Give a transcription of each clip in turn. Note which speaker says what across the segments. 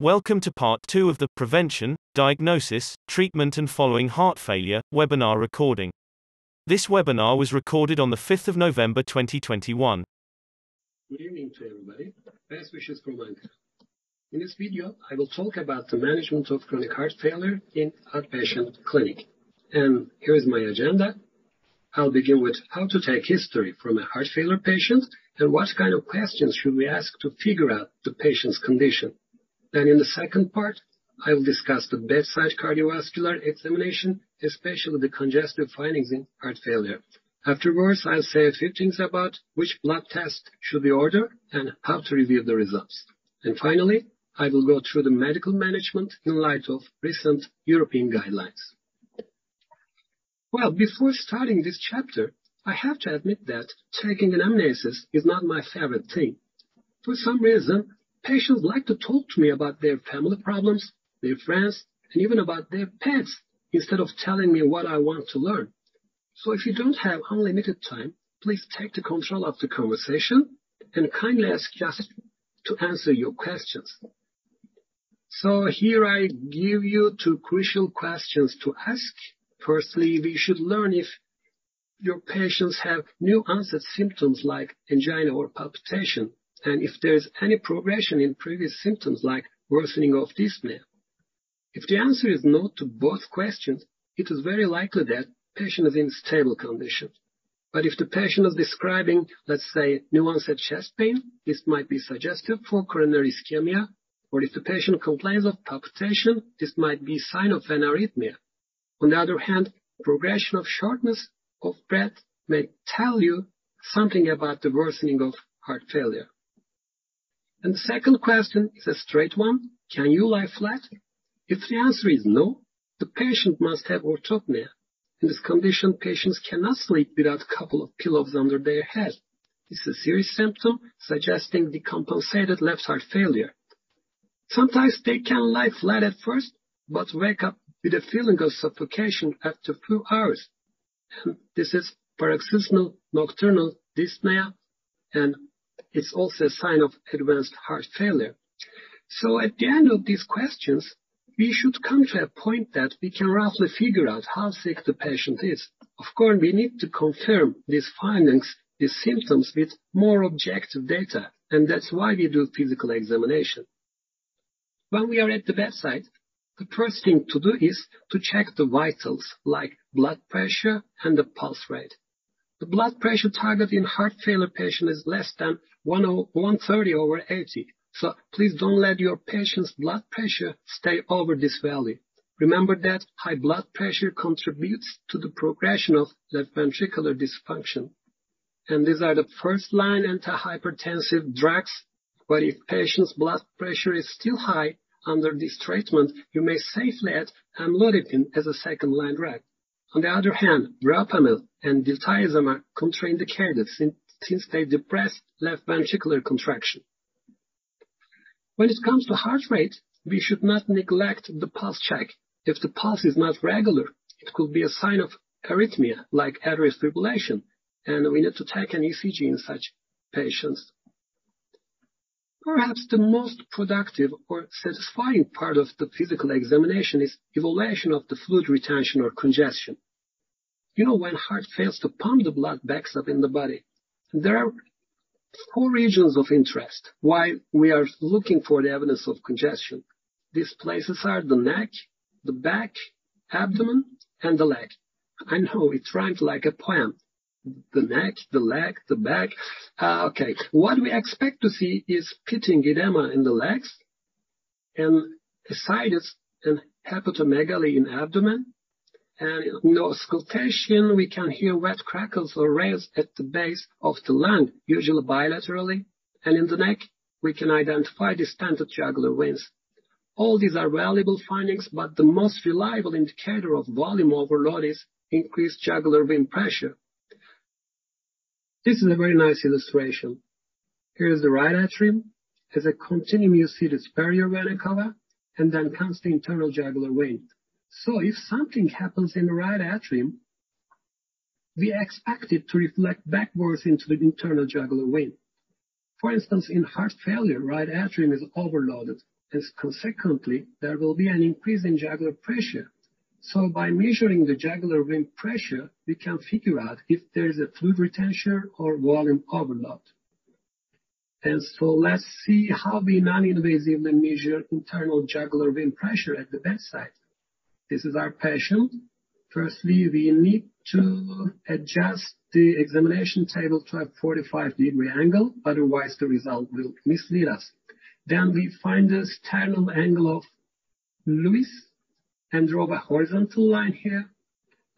Speaker 1: Welcome to part 2 of the Prevention, Diagnosis, Treatment and Following Heart Failure webinar recording. This webinar was recorded on the 5th of November 2021.
Speaker 2: Good evening to everybody. Best wishes from Ankara. In this video, I will talk about the management of chronic heart failure in outpatient clinic. And here is my agenda. I'll begin with how to take history from a heart failure patient and what kind of questions should we ask to figure out the patient's condition. In the second part, I will discuss the bedside cardiovascular examination, especially the congestive findings in heart failure. Afterwards, I'll say a few things about which blood test should be ordered and how to review the results. And finally, I will go through the medical management in light of recent European guidelines. Well, before starting this chapter, I have to admit that taking an anamnesis is not my favorite thing. For some reason, Patients like to talk to me about their family problems, their friends, and even about their pets instead of telling me what I want to learn. So if you don't have unlimited time, please take the control of the conversation and kindly ask just to answer your questions. So here I give you two crucial questions to ask. Firstly, we should learn if your patients have new onset symptoms like angina or palpitation and if there's any progression in previous symptoms like worsening of dyspnea. If the answer is no to both questions, it is very likely that patient is in stable condition. But if the patient is describing, let's say, new onset chest pain, this might be suggestive for coronary ischemia, or if the patient complains of palpitation, this might be sign of an arrhythmia. On the other hand, progression of shortness of breath may tell you something about the worsening of heart failure. And the second question is a straight one. Can you lie flat? If the answer is no, the patient must have orthopnea. In this condition, patients cannot sleep without a couple of pillows under their head. It's a serious symptom suggesting decompensated left heart failure. Sometimes they can lie flat at first, but wake up with a feeling of suffocation after a few hours. This is paroxysmal nocturnal dyspnea and it's also a sign of advanced heart failure. So at the end of these questions, we should come to a point that we can roughly figure out how sick the patient is. Of course, we need to confirm these findings, these symptoms with more objective data, and that's why we do physical examination. When we are at the bedside, the first thing to do is to check the vitals like blood pressure and the pulse rate. The blood pressure target in heart failure patient is less than 130 over 80. So please don't let your patient's blood pressure stay over this value. Remember that high blood pressure contributes to the progression of left ventricular dysfunction. And these are the first line antihypertensive drugs. But if patient's blood pressure is still high under this treatment, you may safely add amlodipine as a second line drug. On the other hand, verapamil and diltiazem are contraindicated since they depress left ventricular contraction. When it comes to heart rate, we should not neglect the pulse check. If the pulse is not regular, it could be a sign of arrhythmia, like atrial fibrillation, and we need to take an ECG in such patients. Perhaps the most productive or satisfying part of the physical examination is evaluation of the fluid retention or congestion. You know, when heart fails to pump, the blood backs up in the body. There are four regions of interest why we are looking for the evidence of congestion. These places are the neck, the back, abdomen, and the leg. I know it rhymes like a poem. The neck, the leg, the back. Uh, okay. What we expect to see is pitting edema in the legs and ascites and hepatomegaly in abdomen and in auscultation, we can hear wet crackles or rales at the base of the lung, usually bilaterally. And in the neck, we can identify distended jugular veins. All these are valuable findings, but the most reliable indicator of volume overload is increased jugular vein pressure. This is a very nice illustration. Here is the right atrium. As a continuum, you see the superior vena cava, and then comes the internal jugular vein. So if something happens in the right atrium, we expect it to reflect backwards into the internal jugular vein. For instance, in heart failure, right atrium is overloaded and consequently, there will be an increase in jugular pressure. So by measuring the jugular vein pressure, we can figure out if there is a fluid retention or volume overload. And so let's see how we non-invasively measure internal jugular vein pressure at the bedside. This is our patient. Firstly, we need to adjust the examination table to a 45 degree angle, otherwise the result will mislead us. Then we find the sternal angle of Louis and draw a horizontal line here.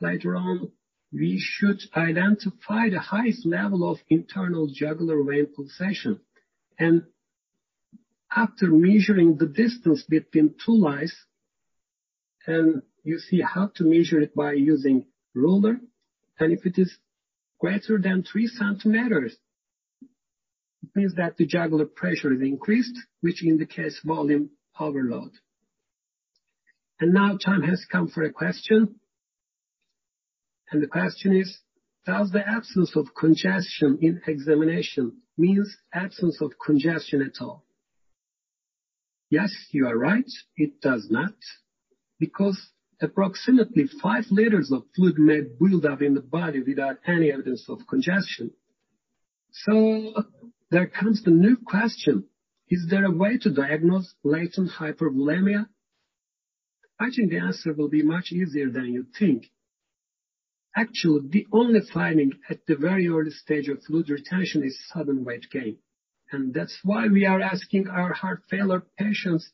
Speaker 2: Later on, we should identify the highest level of internal jugular vein pulsation. And after measuring the distance between two lines, and you see how to measure it by using ruler, and if it is greater than 3 centimeters, it means that the jugular pressure is increased, which indicates volume overload. And now time has come for a question. And the question is, does the absence of congestion in examination means absence of congestion at all? Yes, you are right. It does not, because approximately 5 liters of fluid may build up in the body without any evidence of congestion. So there comes the new question: Is there a way to diagnose latent hypervolemia? I think the answer will be much easier than you think. Actually, the only finding at the very early stage of fluid retention is sudden weight gain, and that's why we are asking our heart failure patients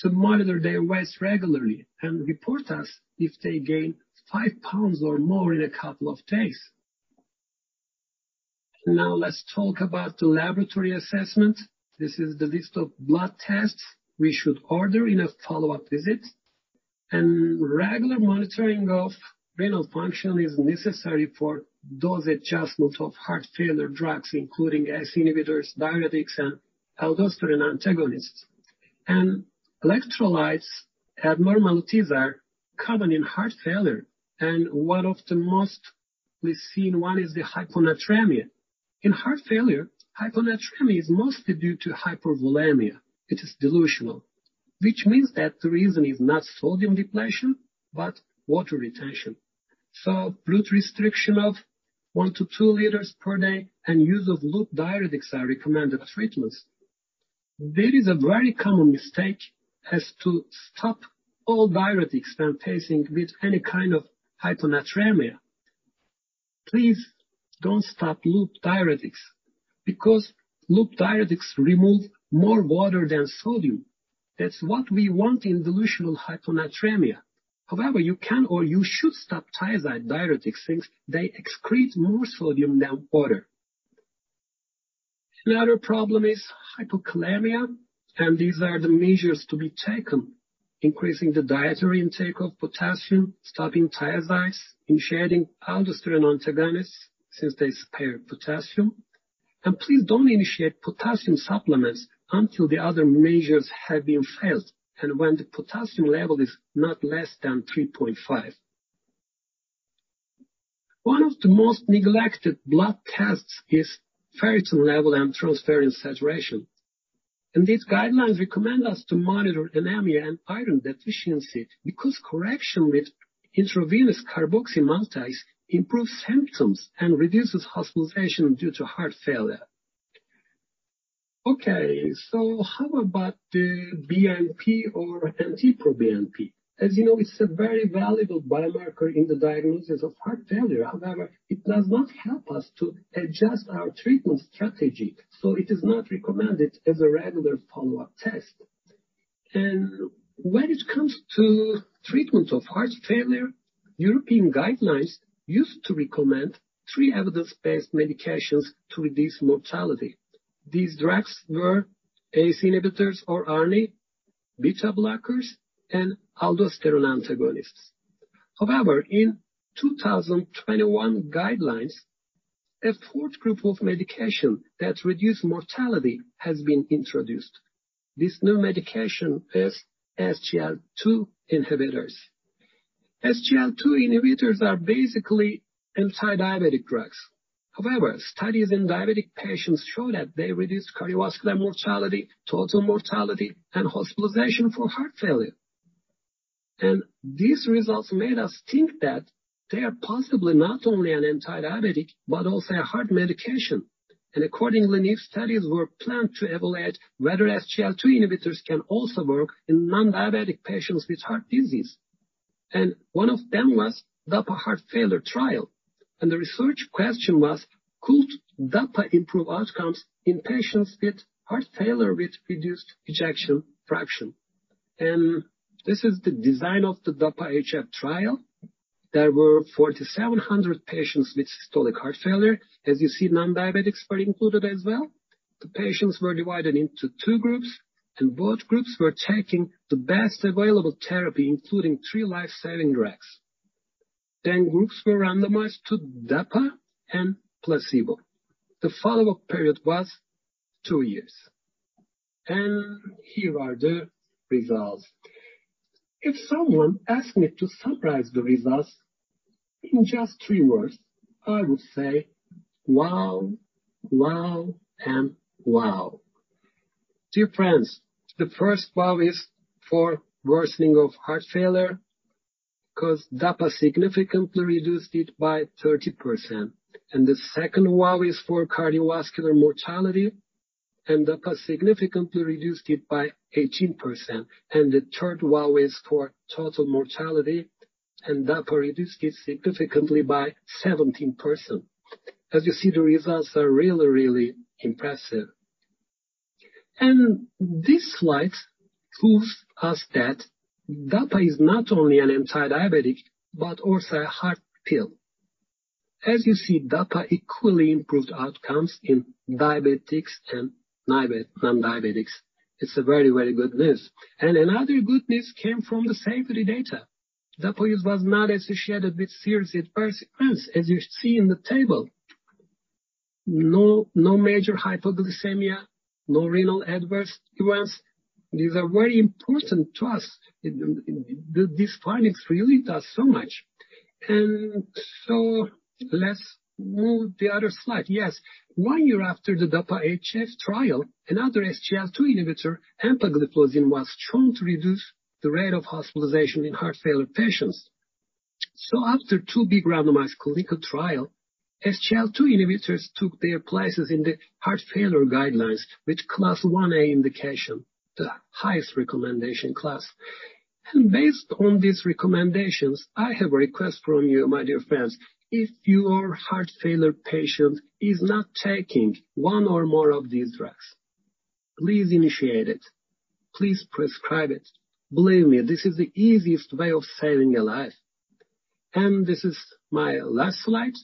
Speaker 2: to monitor their weights regularly and report us if they gain 5 pounds or more in a couple of days. Now, let's talk about the laboratory assessment. This is the list of blood tests we should order in a follow-up visit, and regular monitoring of renal function is necessary for dose adjustment of heart failure drugs, including ACE inhibitors, diuretics, and aldosterone antagonists. Electrolytes abnormalities are common in heart failure, and one of the most seen one is the hyponatremia. In heart failure, hyponatremia is mostly due to hypervolemia. It is dilutional, which means that the reason is not sodium depletion, but water retention. So fluid restriction of 1 to 2 liters per day and use of loop diuretics are recommended treatments. There is a very common mistake as to stop all diuretics when facing with any kind of hyponatremia. Please don't stop loop diuretics, because loop diuretics remove more water than sodium. That's what we want in dilutional hyponatremia. However, you can or you should stop thiazide diuretics since they excrete more sodium than water. Another problem is hypokalemia, and these are the measures to be taken: increasing the dietary intake of potassium, stopping thiazides, initiating aldosterone antagonists, since they spare potassium. And please don't initiate potassium supplements until the other measures have been failed, and when the potassium level is not less than 3.5. One of the most neglected blood tests is ferritin level and transferrin saturation. And these guidelines recommend us to monitor anemia and iron deficiency, because correction with intravenous carboxymaltose improves symptoms and reduces hospitalization due to heart failure. Okay, so how about the BNP or NT-proBNP? As you know, it's a very valuable biomarker in the diagnosis of heart failure. However, it does not help us to adjust our treatment strategy, so it is not recommended as a regular follow-up test. And when it comes to treatment of heart failure, European guidelines used to recommend three evidence-based medications to reduce mortality. These drugs were ACE inhibitors or ARNI, beta blockers, and aldosterone antagonists. However, in 2021 guidelines, a fourth group of medication that reduce mortality has been introduced. This new medication is SGLT2 inhibitors. SGLT2 inhibitors are basically anti-diabetic drugs. However, studies in diabetic patients show that they reduce cardiovascular mortality, total mortality, and hospitalization for heart failure. And these results made us think that they are possibly not only an anti-diabetic, but also a heart medication. And accordingly, new studies were planned to evaluate whether SGLT2 inhibitors can also work in non-diabetic patients with heart disease. And one of them was DAPA heart failure trial. And the research question was, could DAPA improve outcomes in patients with heart failure with reduced ejection fraction? This is the design of the DAPA-HF trial. There were 4,700 patients with systolic heart failure. As you see, non-diabetics were included as well. The patients were divided into two groups, and both groups were taking the best available therapy, including three life-saving drugs. Then groups were randomized to DAPA and placebo. The follow-up period was two years. And here are the results. If someone asked me to summarize the results in just three words, I would say, wow, wow, and wow. Dear friends, the first wow is for worsening of heart failure, because DAPA significantly reduced it by 30%. And the second wow is for cardiovascular mortality, and DAPA significantly reduced it by 18%. And the third wow is for total mortality, and DAPA reduced it significantly by 17%. As you see, the results are really, really impressive. And this slide proves us that DAPA is not only an anti-diabetic, but also a heart pill. As you see, DAPA equally improved outcomes in diabetics and non-diabetics. It's a very, very good news. And another good news came from the safety data. Use was not associated with serious adverse events, as you see in the table. No, no major hypoglycemia, no renal adverse events. These are very important to us. These findings really does so much. And so let's move the other slide. Yes, one year after the DAPA-HF trial, another SGLT2 inhibitor, empagliflozin, was shown to reduce the rate of hospitalization in heart failure patients. So after two big randomized clinical trial, SGLT2 inhibitors took their places in the heart failure guidelines with class 1A indication, the highest recommendation class. And based on these recommendations, I have a request from you, my dear friends. If your heart failure patient is not taking one or more of these drugs, please initiate it. Please prescribe it. Believe me, this is the easiest way of saving a life. And this is my last slide.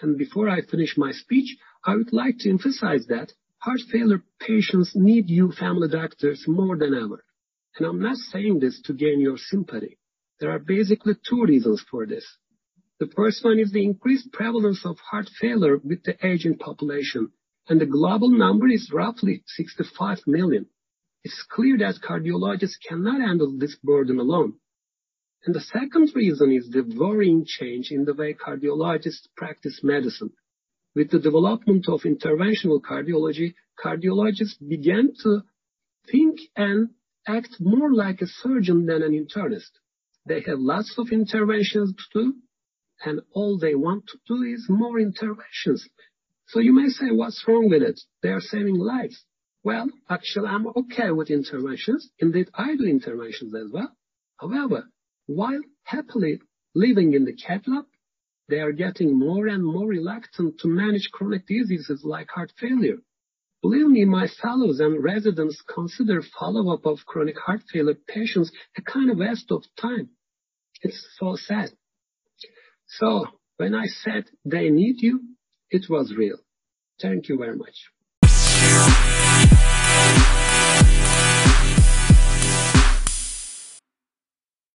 Speaker 2: And before I finish my speech, I would like to emphasize that heart failure patients need you family doctors more than ever. And I'm not saying this to gain your sympathy. There are basically two reasons for this. The first one is the increased prevalence of heart failure with the aging population, and the global number is roughly 65 million. It's clear that cardiologists cannot handle this burden alone. And the second reason is the worrying change in the way cardiologists practice medicine. With the development of interventional cardiology, cardiologists began to think and act more like a surgeon than an internist. They have lots of interventions to do, and all they want to do is more interventions. So you may say, what's wrong with it? They are saving lives. Well, actually, I'm okay with interventions. Indeed, I do interventions as well. However, while happily living in the cath lab, they are getting more and more reluctant to manage chronic diseases like heart failure. Believe me, my fellows and residents consider follow-up of chronic heart failure patients a kind of waste of time. It's so sad. So when I said they need you, it was real. Thank you very much.